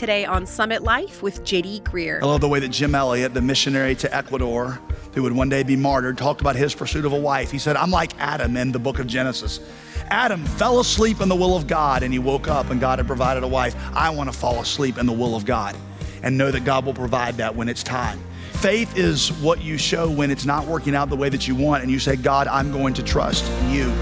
today on Summit Life with JD Greear. I love the way that Jim Elliot, the missionary to Ecuador, who would one day be martyred, talked about his pursuit of a wife. He said, I'm like Adam in the book of Genesis. Adam fell asleep in the will of God and he woke up and God had provided a wife. I want to fall asleep in the will of God and know that God will provide that when it's time. Faith is what you show when it's not working out the way that you want and you say, God, I'm going to trust you.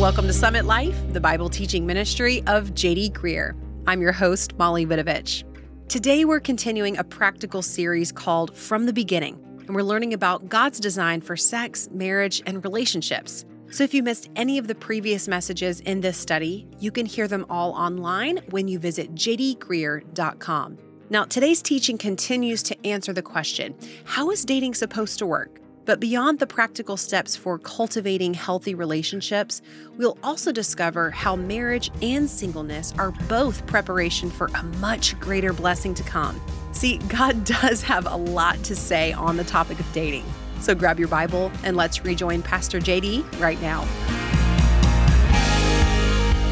Welcome to Summit Life, the Bible teaching ministry of JD Greear. I'm your host, Molly Vidovich. Today, we're continuing a practical series called From the Beginning, and we're learning about God's design for sex, marriage, and relationships. So, if you missed any of the previous messages in this study, you can hear them all online when you visit jdgreear.com. Now, today's teaching continues to answer the question how is dating supposed to work? But beyond the practical steps for cultivating healthy relationships, we'll also discover how marriage and singleness are both preparation for a much greater blessing to come. See, God does have a lot to say on the topic of dating. So grab your Bible and let's rejoin Pastor JD right now.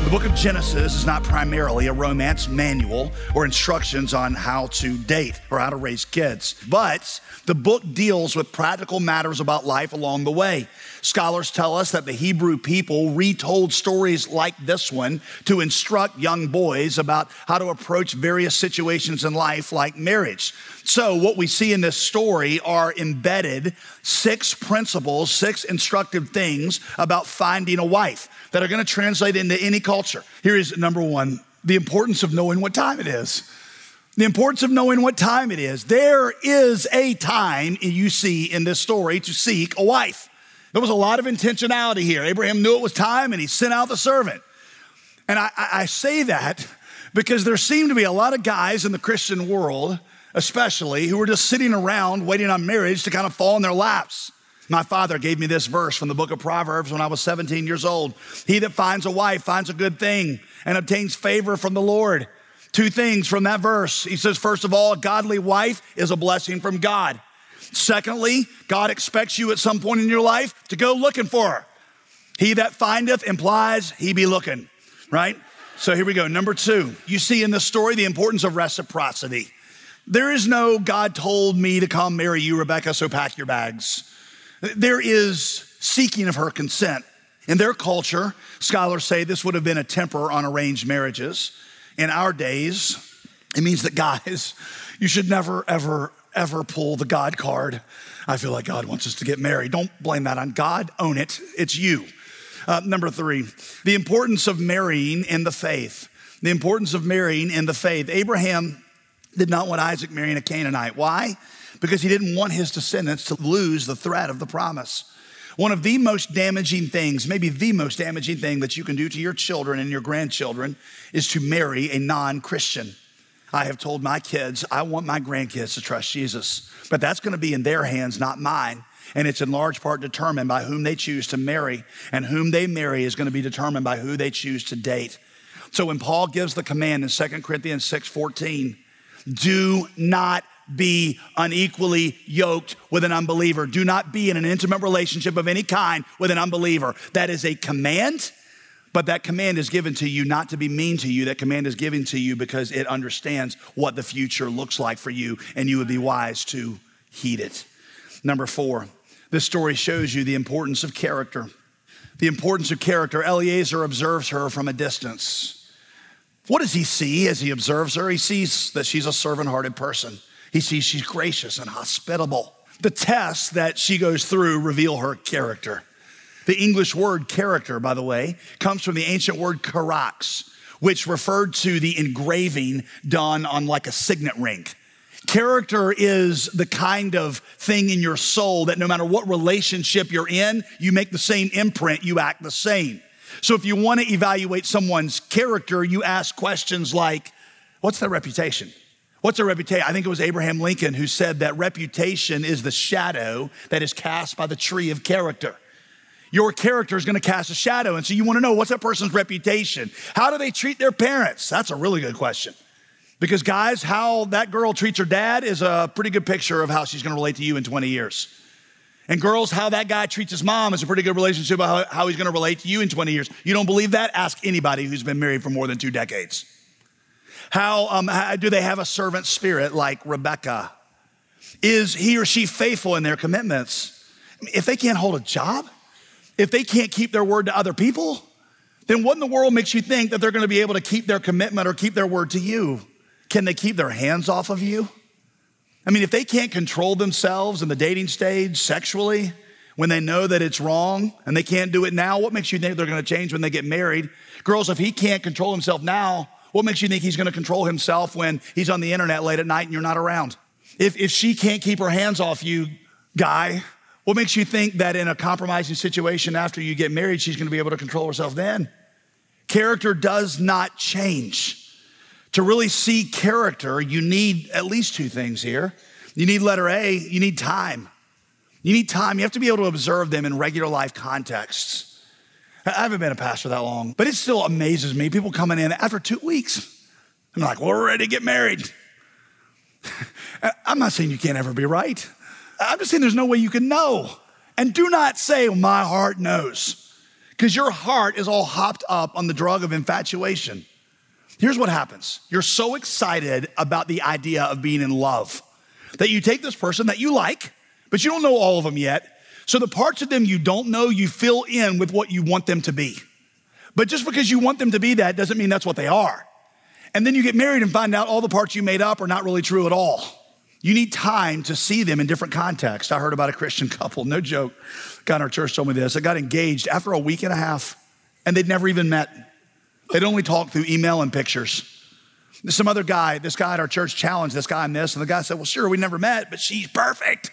The book of Genesis is not primarily a romance manual or instructions on how to date or how to raise kids, but the book deals with practical matters about life along the way. Scholars tell us that the Hebrew people retold stories like this one to instruct young boys about how to approach various situations in life, like marriage. So, what we see in this story are embedded six principles, six instructive things about finding a wife that are going to translate into any culture. Here is number one the importance of knowing what time it is. The importance of knowing what time it is. There is a time you see in this story to seek a wife. There was a lot of intentionality here. Abraham knew it was time and he sent out the servant. And I, I say that because there seem to be a lot of guys in the Christian world, especially, who are just sitting around waiting on marriage to kind of fall in their laps. My father gave me this verse from the book of Proverbs when I was 17 years old. He that finds a wife finds a good thing and obtains favor from the Lord. Two things from that verse. He says, first of all, a godly wife is a blessing from God. Secondly, God expects you at some point in your life to go looking for her. He that findeth implies he be looking, right? So here we go. Number two, you see in this story the importance of reciprocity. There is no God told me to come marry you, Rebecca, so pack your bags. There is seeking of her consent. In their culture, scholars say this would have been a temper on arranged marriages. In our days, it means that guys, you should never, ever, ever pull the God card. I feel like God wants us to get married. Don't blame that on God, own it. It's you. Uh, number three, the importance of marrying in the faith. The importance of marrying in the faith. Abraham did not want Isaac marrying a Canaanite. Why? because he didn't want his descendants to lose the threat of the promise. One of the most damaging things, maybe the most damaging thing that you can do to your children and your grandchildren is to marry a non Christian. I have told my kids, I want my grandkids to trust Jesus, but that's going to be in their hands, not mine. And it's in large part determined by whom they choose to marry, and whom they marry is going to be determined by who they choose to date. So when Paul gives the command in 2 Corinthians 6 14, do not be unequally yoked with an unbeliever. Do not be in an intimate relationship of any kind with an unbeliever. That is a command, but that command is given to you not to be mean to you. That command is given to you because it understands what the future looks like for you, and you would be wise to heed it. Number four, this story shows you the importance of character. The importance of character. Eliezer observes her from a distance. What does he see as he observes her? He sees that she's a servant hearted person. He sees she's gracious and hospitable. The tests that she goes through reveal her character. The English word character, by the way, comes from the ancient word charax, which referred to the engraving done on like a signet ring. Character is the kind of thing in your soul that no matter what relationship you're in, you make the same imprint, you act the same. So if you want to evaluate someone's character, you ask questions like, What's their reputation? What's a reputation? I think it was Abraham Lincoln who said that reputation is the shadow that is cast by the tree of character. Your character is going to cast a shadow. And so you want to know what's that person's reputation? How do they treat their parents? That's a really good question. Because, guys, how that girl treats her dad is a pretty good picture of how she's going to relate to you in 20 years. And girls, how that guy treats his mom is a pretty good relationship about how, he's gonna relate to you in 20 years. You don't believe that? Ask anybody who's been married for more than two decades. How, um, how do they have a servant spirit like Rebecca? Is he or she faithful in their commitments? If they can't hold a job, if they can't keep their word to other people, then what in the world makes you think that they're gonna be able to keep their commitment or keep their word to you? Can they keep their hands off of you? I mean, if they can't control themselves in the dating stage sexually, when they know that it's wrong and they can't do it now, what makes you think they're gonna change when they get married? Girls, if he can't control himself now, what makes you think he's gonna control himself when he's on the internet late at night and you're not around? If, if she can't keep her hands off you, guy, what makes you think that in a compromising situation after you get married, she's gonna be able to control herself then? Character does not change. To really see character, you need at least two things here. You need letter A, you need time. You need time. You have to be able to observe them in regular life contexts. I haven't been a pastor that long, but it still amazes me. People coming in after two weeks. I'm like, well, we're ready to get married. I'm not saying you can't ever be right. I'm just saying there's no way you can know. And do not say, my heart knows, because your heart is all hopped up on the drug of infatuation. Here's what happens you're so excited about the idea of being in love that you take this person that you like, but you don't know all of them yet. So the parts of them you don't know, you fill in with what you want them to be. But just because you want them to be that doesn't mean that's what they are. And then you get married and find out all the parts you made up are not really true at all. You need time to see them in different contexts. I heard about a Christian couple, no joke. guy in our church told me this. They got engaged after a week and a half, and they'd never even met. They'd only talked through email and pictures. Some other guy, this guy at our church challenged this guy on this, and the guy said, Well, sure, we never met, but she's perfect.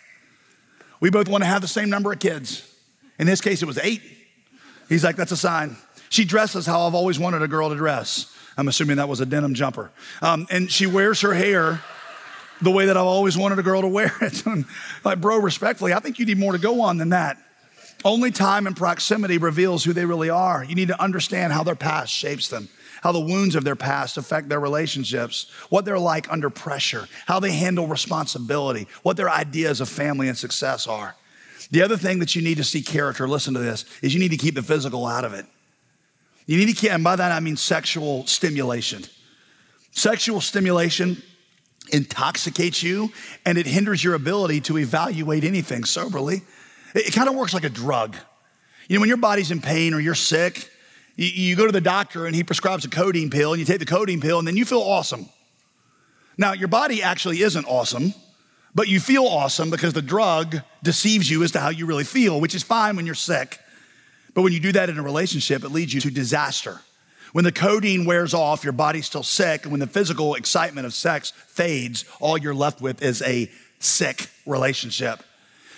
We both want to have the same number of kids. In this case, it was eight. He's like, That's a sign. She dresses how I've always wanted a girl to dress. I'm assuming that was a denim jumper. Um, and she wears her hair the way that I've always wanted a girl to wear it. like, bro, respectfully, I think you need more to go on than that. Only time and proximity reveals who they really are. You need to understand how their past shapes them, how the wounds of their past affect their relationships, what they're like under pressure, how they handle responsibility, what their ideas of family and success are. The other thing that you need to see character, listen to this, is you need to keep the physical out of it. You need to keep, and by that I mean sexual stimulation. Sexual stimulation intoxicates you and it hinders your ability to evaluate anything soberly. It, it kind of works like a drug. You know, when your body's in pain or you're sick, you, you go to the doctor and he prescribes a codeine pill and you take the codeine pill and then you feel awesome. Now, your body actually isn't awesome, but you feel awesome because the drug deceives you as to how you really feel, which is fine when you're sick. But when you do that in a relationship, it leads you to disaster. When the codeine wears off, your body's still sick. And when the physical excitement of sex fades, all you're left with is a sick relationship.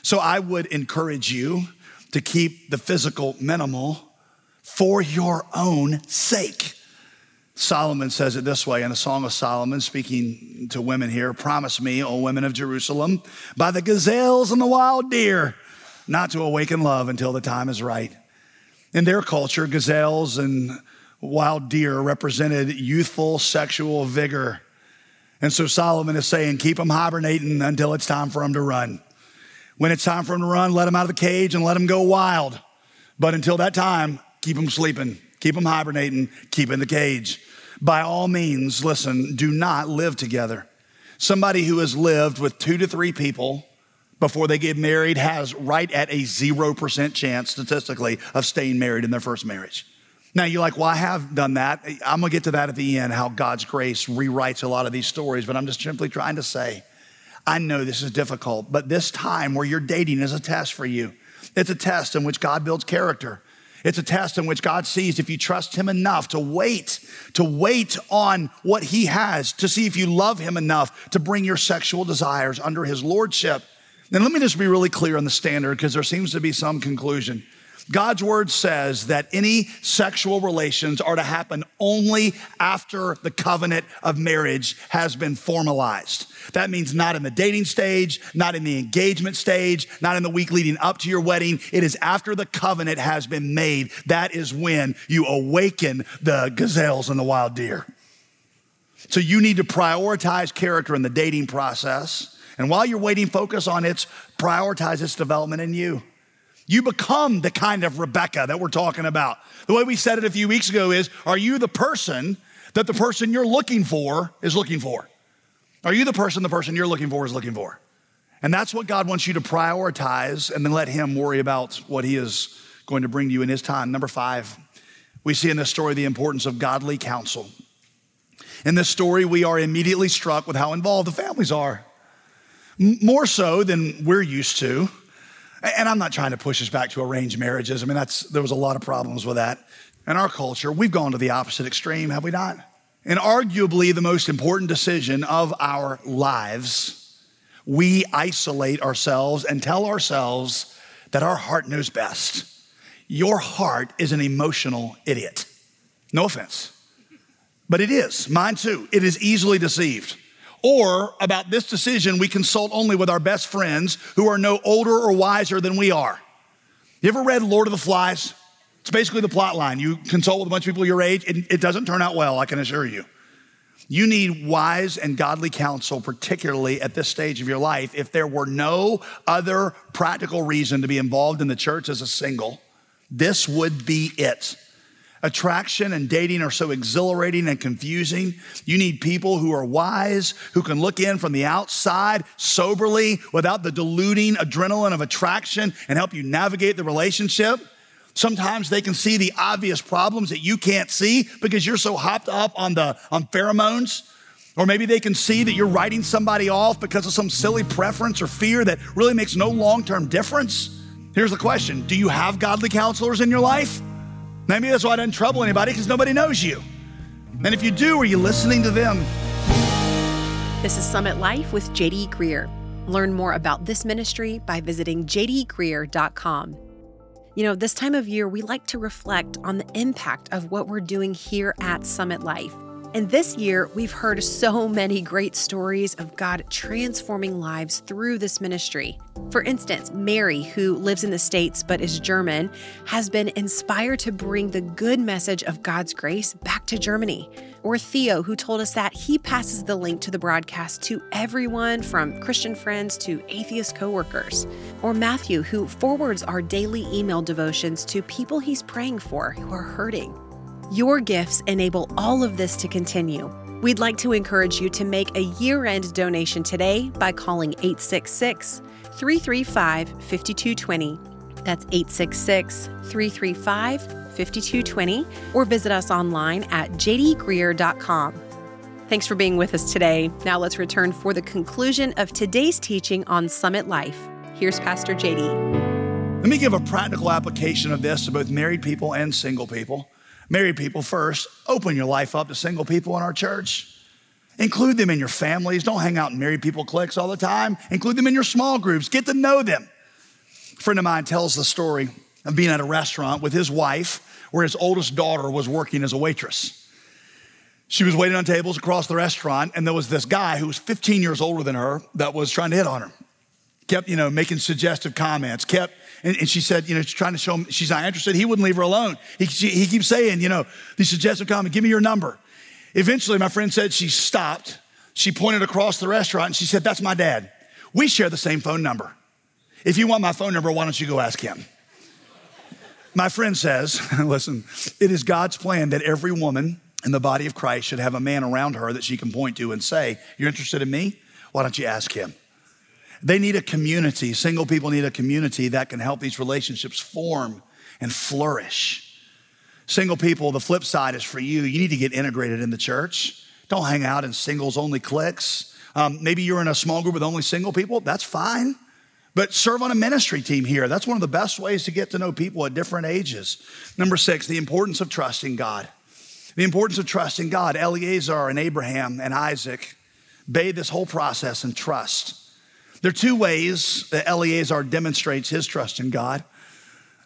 So I would encourage you to keep the physical minimal for your own sake. Solomon says it this way in the Song of Solomon, speaking to women here Promise me, O women of Jerusalem, by the gazelles and the wild deer, not to awaken love until the time is right. In their culture, gazelles and wild deer represented youthful sexual vigor. And so Solomon is saying, keep them hibernating until it's time for them to run. When it's time for them to run, let them out of the cage and let them go wild. But until that time, keep them sleeping, keep them hibernating, keep in the cage. By all means, listen, do not live together. Somebody who has lived with two to three people before they get married has right at a 0% chance statistically of staying married in their first marriage. Now you're like, well, I have done that. I'm gonna get to that at the end, how God's grace rewrites a lot of these stories, but I'm just simply trying to say I know this is difficult, but this time where you're dating is a test for you. It's a test in which God builds character. It's a test in which God sees if you trust Him enough to wait, to wait on what He has, to see if you love Him enough to bring your sexual desires under His Lordship. And let me just be really clear on the standard because there seems to be some conclusion. God's word says that any sexual relations are to happen only after the covenant of marriage has been formalized. That means not in the dating stage, not in the engagement stage, not in the week leading up to your wedding. It is after the covenant has been made. That is when you awaken the gazelles and the wild deer. So you need to prioritize character in the dating process And while you're waiting, focus on its, prioritize its development in you. You become the kind of Rebecca that we're talking about. The way we said it a few weeks ago is Are you the person that the person you're looking for is looking for? Are you the person the person you're looking for is looking for? And that's what God wants you to prioritize and then let Him worry about what He is going to bring to you in His time. Number five, we see in this story the importance of godly counsel. In this story, we are immediately struck with how involved the families are, more so than we're used to. And I'm not trying to push us back to arranged marriages. I mean, that's, there was a lot of problems with that. In our culture, we've gone to the opposite extreme, have we not? And arguably the most important decision of our lives, we isolate ourselves and tell ourselves that our heart knows best. Your heart is an emotional idiot. No offense, but it is. Mine too. It is easily deceived. Or about this decision, we consult only with our best friends who are no older or wiser than we are. You ever read Lord of the Flies? It's basically the plot line. You consult with a bunch of people your age, it doesn't turn out well, I can assure you. You need wise and godly counsel, particularly at this stage of your life. If there were no other practical reason to be involved in the church as a single, this would be it. Attraction and dating are so exhilarating and confusing. You need people who are wise, who can look in from the outside soberly without the deluding adrenaline of attraction and help you navigate the relationship. Sometimes they can see the obvious problems that you can't see because you're so hopped up on the on pheromones. Or maybe they can see that you're writing somebody off because of some silly preference or fear that really makes no long-term difference. Here's the question Do you have godly counselors in your life? Maybe that's why it doesn't trouble anybody because nobody knows you. And if you do, are you listening to them? This is Summit Life with JD Greear. Learn more about this ministry by visiting jdgreear.com. You know, this time of year, we like to reflect on the impact of what we're doing here at Summit Life. And this year, we've heard so many great stories of God transforming lives through this ministry. For instance, Mary, who lives in the States but is German, has been inspired to bring the good message of God's grace back to Germany. Or Theo, who told us that he passes the link to the broadcast to everyone from Christian friends to atheist coworkers. Or Matthew, who forwards our daily email devotions to people he's praying for who are hurting. Your gifts enable all of this to continue. We'd like to encourage you to make a year end donation today by calling 866 335 5220. That's 866 335 5220, or visit us online at jdgreear.com. Thanks for being with us today. Now let's return for the conclusion of today's teaching on Summit Life. Here's Pastor JD. Let me give a practical application of this to both married people and single people. Married people first, open your life up to single people in our church. Include them in your families. Don't hang out in married people cliques all the time. Include them in your small groups. Get to know them. A friend of mine tells the story of being at a restaurant with his wife where his oldest daughter was working as a waitress. She was waiting on tables across the restaurant, and there was this guy who was 15 years older than her that was trying to hit on her. Kept, you know, making suggestive comments, kept and, and, she said, you know, she's trying to show him she's not interested. He wouldn't leave her alone. He, she, he keeps saying, you know, these suggestive comments, give me your number. Eventually, my friend said she stopped. She pointed across the restaurant and she said, That's my dad. We share the same phone number. If you want my phone number, why don't you go ask him? My friend says, Listen, it is God's plan that every woman in the body of Christ should have a man around her that she can point to and say, You're interested in me? Why don't you ask him? They need a community. Single people need a community that can help these relationships form and flourish. Single people, the flip side is for you. You need to get integrated in the church. Don't hang out in singles only cliques. Um, maybe you're in a small group with only single people. That's fine. But serve on a ministry team here. That's one of the best ways to get to know people at different ages. Number six, the importance of trusting God. The importance of trusting God. Eliezer and Abraham and Isaac bathed this whole process in trust. There are two ways that Eliezer demonstrates his trust in God.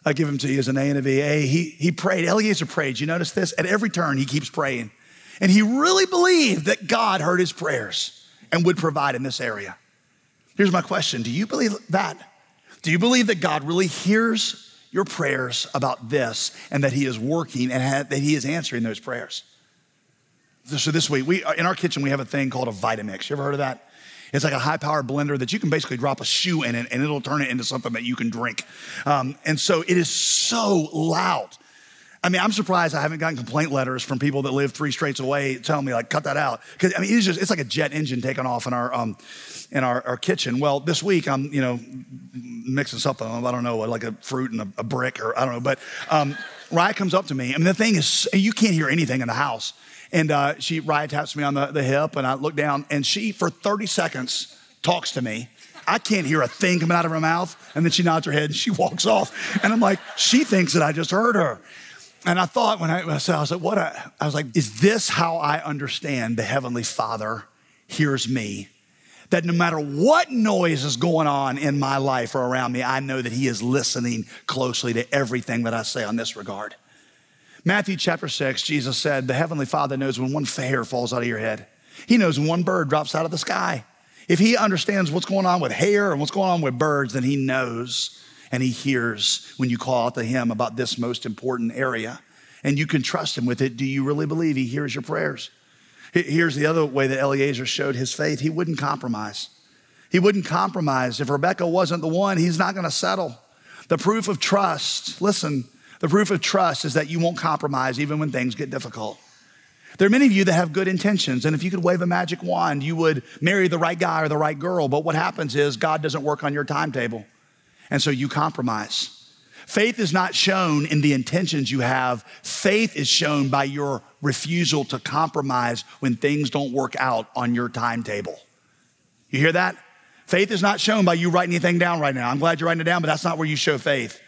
I give him to you as an A and a V. A, he, he prayed. Eliezer prayed. You notice this? At every turn, he keeps praying. And he really believed that God heard his prayers and would provide in this area. Here's my question Do you believe that? Do you believe that God really hears your prayers about this and that he is working and that he is answering those prayers? So this week, we, in our kitchen, we have a thing called a Vitamix. You ever heard of that? It's like a high powered blender that you can basically drop a shoe in it and it'll turn it into something that you can drink. Um, and so it is so loud. I mean, I'm surprised I haven't gotten complaint letters from people that live three streets away telling me like, cut that out. Because I mean, it's just it's like a jet engine taking off in our um, in our, our kitchen. Well, this week I'm you know mixing something. I don't know, like a fruit and a, a brick or I don't know. But um, Rye comes up to me. I mean, the thing is, you can't hear anything in the house. And uh, she Rye taps me on the, the hip, and I look down, and she for 30 seconds talks to me. I can't hear a thing coming out of her mouth. And then she nods her head and she walks off. And I'm like, she thinks that I just heard her. And I thought when I, said, I was like, what? A, I was like, is this how I understand the Heavenly Father hears me? That no matter what noise is going on in my life or around me, I know that He is listening closely to everything that I say on this regard. Matthew chapter 6, Jesus said, The Heavenly Father knows when one hair falls out of your head. He knows when one bird drops out of the sky. If He understands what's going on with hair and what's going on with birds, then He knows and he hears when you call out to him about this most important area. And you can trust him with it. Do you really believe he hears your prayers? Here's the other way that Eliezer showed his faith he wouldn't compromise. He wouldn't compromise. If Rebecca wasn't the one, he's not going to settle. The proof of trust, listen, the proof of trust is that you won't compromise even when things get difficult. There are many of you that have good intentions, and if you could wave a magic wand, you would marry the right guy or the right girl. But what happens is God doesn't work on your timetable. And so you compromise. Faith is not shown in the intentions you have, faith is shown by your refusal to compromise when things don't work out on your timetable. You hear that? Faith is not shown by you writing anything down right now. I'm glad you're writing it down, but that's not where you show faith.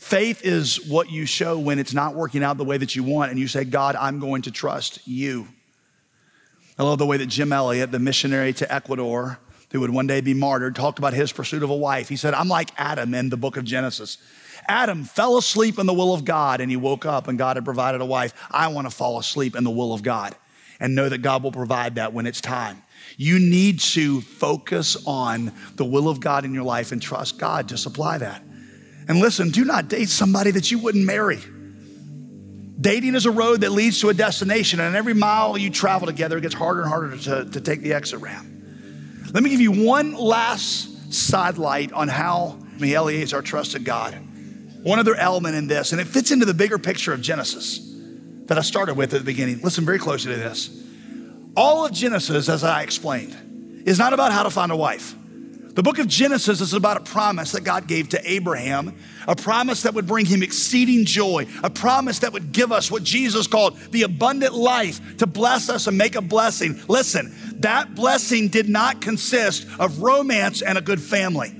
Faith is what you show when it's not working out the way that you want, and you say, God, I'm going to trust you. I love the way that Jim Elliot, the missionary to Ecuador, who would one day be martyred, talked about his pursuit of a wife. He said, I'm like Adam in the book of Genesis. Adam fell asleep in the will of God and he woke up and God had provided a wife. I want to fall asleep in the will of God and know that God will provide that when it's time. You need to focus on the will of God in your life and trust God to supply that. And listen, do not date somebody that you wouldn't marry. Dating is a road that leads to a destination, and every mile you travel together, it gets harder and harder to, to take the exit ramp. Let me give you one last sidelight on how Eliezer trusted God. One other element in this, and it fits into the bigger picture of Genesis that I started with at the beginning. Listen very closely to this. All of Genesis, as I explained, is not about how to find a wife. The book of Genesis is about a promise that God gave to Abraham, a promise that would bring him exceeding joy, a promise that would give us what Jesus called the abundant life to bless us and make a blessing. Listen, that blessing did not consist of romance and a good family.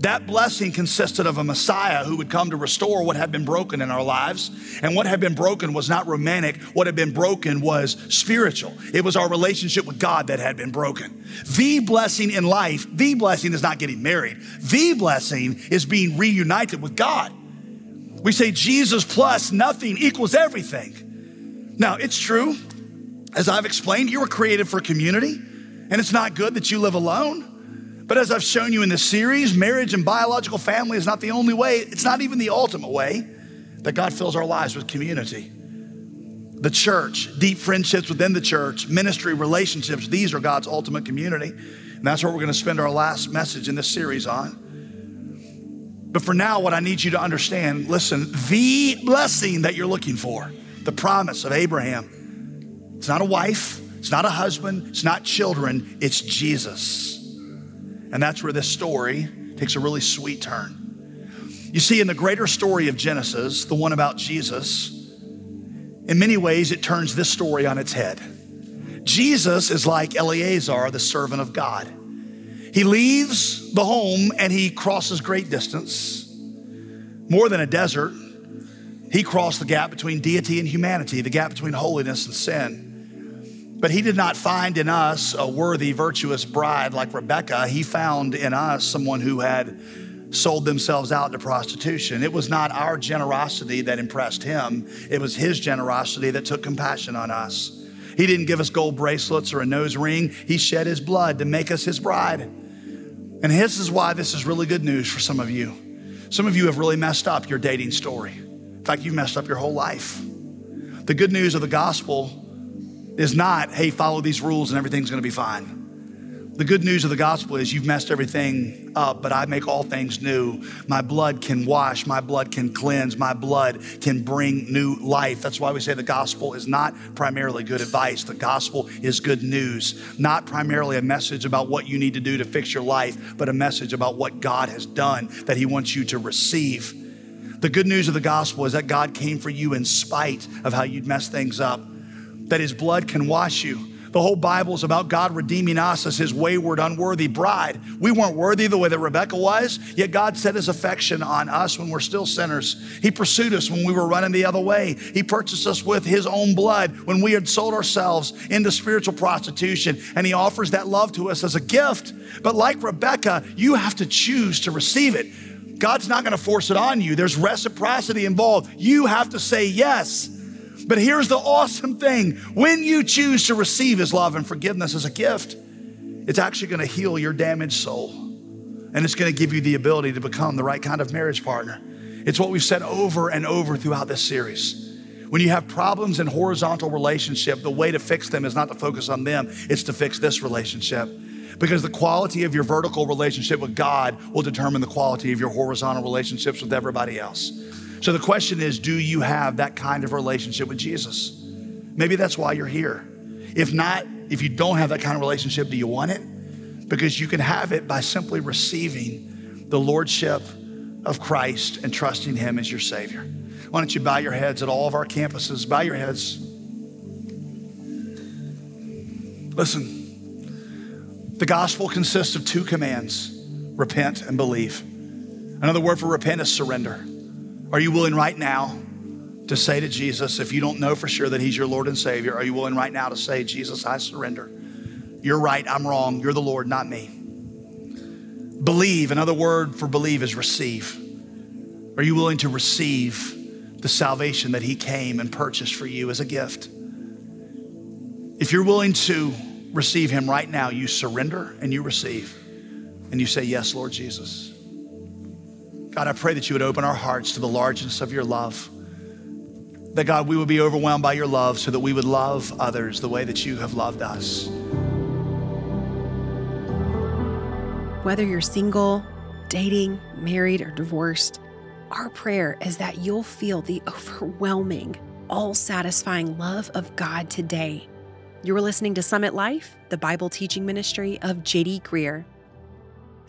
That blessing consisted of a Messiah who would come to restore what had been broken in our lives. And what had been broken was not romantic, what had been broken was spiritual. It was our relationship with God that had been broken. The blessing in life, the blessing is not getting married, the blessing is being reunited with God. We say Jesus plus nothing equals everything. Now, it's true. As I've explained, you were created for community, and it's not good that you live alone. But as I've shown you in this series, marriage and biological family is not the only way, it's not even the ultimate way that God fills our lives with community. The church, deep friendships within the church, ministry, relationships, these are God's ultimate community. And that's what we're going to spend our last message in this series on. But for now, what I need you to understand listen, the blessing that you're looking for, the promise of Abraham, it's not a wife, it's not a husband, it's not children, it's Jesus. And that's where this story takes a really sweet turn. You see, in the greater story of Genesis, the one about Jesus, in many ways it turns this story on its head. Jesus is like Eliezer, the servant of God. He leaves the home and he crosses great distance, more than a desert. He crossed the gap between deity and humanity, the gap between holiness and sin. But he did not find in us a worthy, virtuous bride like Rebecca. He found in us someone who had sold themselves out to prostitution. It was not our generosity that impressed him, it was his generosity that took compassion on us. He didn't give us gold bracelets or a nose ring, he shed his blood to make us his bride. And this is why this is really good news for some of you. Some of you have really messed up your dating story. In fact, you've messed up your whole life. The good news of the gospel is not, hey, follow these rules and everything's gonna be fine. The good news of the gospel is you've messed everything up, but I make all things new. My blood can wash, my blood can cleanse, my blood can bring new life. That's why we say the gospel is not primarily good advice. The gospel is good news, not primarily a message about what you need to do to fix your life, but a message about what God has done that He wants you to receive. The good news of the gospel is that God came for you in spite of how you'd messed things up, that His blood can wash you the whole Bible is about God redeeming us as his wayward, unworthy bride. We weren't worthy the way that Rebecca was, yet God set his affection on us when we're still sinners. He pursued us when we were running the other way. He purchased us with his own blood when we had sold ourselves into spiritual prostitution, and he offers that love to us as a gift. But like Rebecca, you have to choose to receive it. God's not going to force it on you. There's reciprocity involved. You have to say yes. But here's the awesome thing when you choose to receive His love and forgiveness as a gift, it's actually going to heal your damaged soul. And it's going to give you the ability to become the right kind of marriage partner. It's what we've said over and over throughout this series. When you have problems in horizontal relationship, the way to fix them is not to focus on them, it's to fix this relationship. Because the quality of your vertical relationship with God will determine the quality of your horizontal relationships with everybody else. So the question is do you have that kind of relationship with Jesus? Maybe that's why you're here. If not, if you don't have that kind of relationship, do you want it? Because you can have it by simply receiving the Lordship of Christ and trusting Him as your Savior. Why don't you bow your heads at all of our campuses? Bow your heads. Listen, the gospel consists of two commands repent and believe. Another word for repent is surrender. Are you willing right now to say to Jesus, if you don't know for sure that He's your Lord and Savior, are you willing right now to say, Jesus, I surrender? You're right, I'm wrong. You're the Lord, not me. Believe, another word for believe is receive. Are you willing to receive the salvation that He came and purchased for you as a gift? If you're willing to receive Him right now, you surrender and you receive. And you say, Yes, Lord Jesus. God, I pray that you would open our hearts to the largeness of your love. That, God, we would be overwhelmed by your love so that we would love others the way that you have loved us. Whether you're single, dating, married, or divorced, our prayer is that you'll feel the overwhelming, all satisfying love of God today. You're listening to Summit Life, the Bible teaching ministry of JD Greear.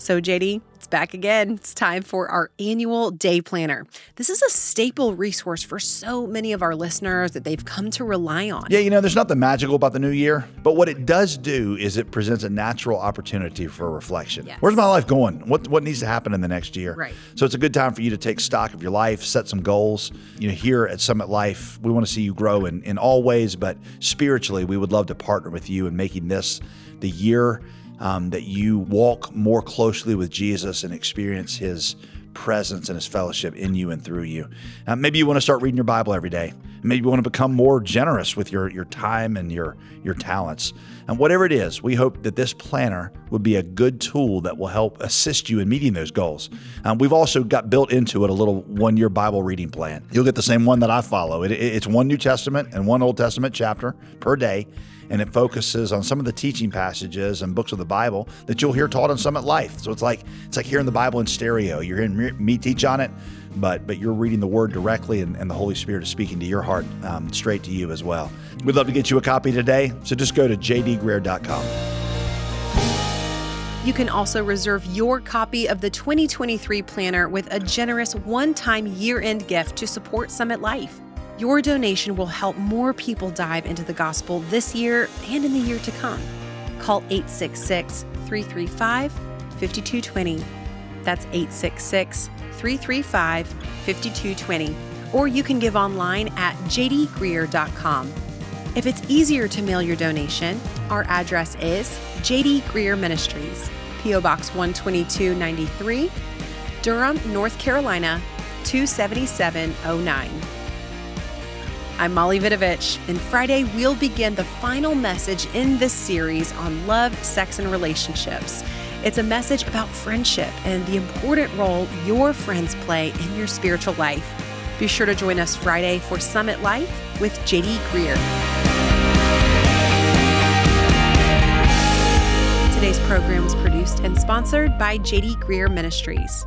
So, JD, it's back again. It's time for our annual day planner. This is a staple resource for so many of our listeners that they've come to rely on. Yeah, you know, there's nothing magical about the new year, but what it does do is it presents a natural opportunity for reflection. Yes. Where's my life going? What what needs to happen in the next year? Right. So it's a good time for you to take stock of your life, set some goals. You know, here at Summit Life, we want to see you grow in, in all ways, but spiritually, we would love to partner with you in making this the year um, that you walk more closely with Jesus and experience His presence and His fellowship in you and through you. Uh, maybe you want to start reading your Bible every day. Maybe you want to become more generous with your, your time and your, your talents. And whatever it is, we hope that this planner would be a good tool that will help assist you in meeting those goals. Um, we've also got built into it a little one year Bible reading plan. You'll get the same one that I follow. It, it, it's one New Testament and one Old Testament chapter per day and it focuses on some of the teaching passages and books of the Bible that you'll hear taught on Summit Life. So it's like it's like hearing the Bible in stereo. You're hearing me teach on it, but but you're reading the Word directly, and, and the Holy Spirit is speaking to your heart um, straight to you as well. We'd love to get you a copy today, so just go to jdgreear.com. You can also reserve your copy of the 2023 planner with a generous one time year end gift to support Summit Life. Your donation will help more people dive into the gospel this year and in the year to come. Call 866 335 5220. That's 866 335 5220. Or you can give online at jdgreear.com. If it's easier to mail your donation, our address is JD Greear Ministries, P.O. Box 12293, Durham, North Carolina 27709. I'm Molly Vidovich, and Friday we'll begin the final message in this series on love, sex, and relationships. It's a message about friendship and the important role your friends play in your spiritual life. Be sure to join us Friday for Summit Life with JD Greear. Today's program was produced and sponsored by JD Greear Ministries.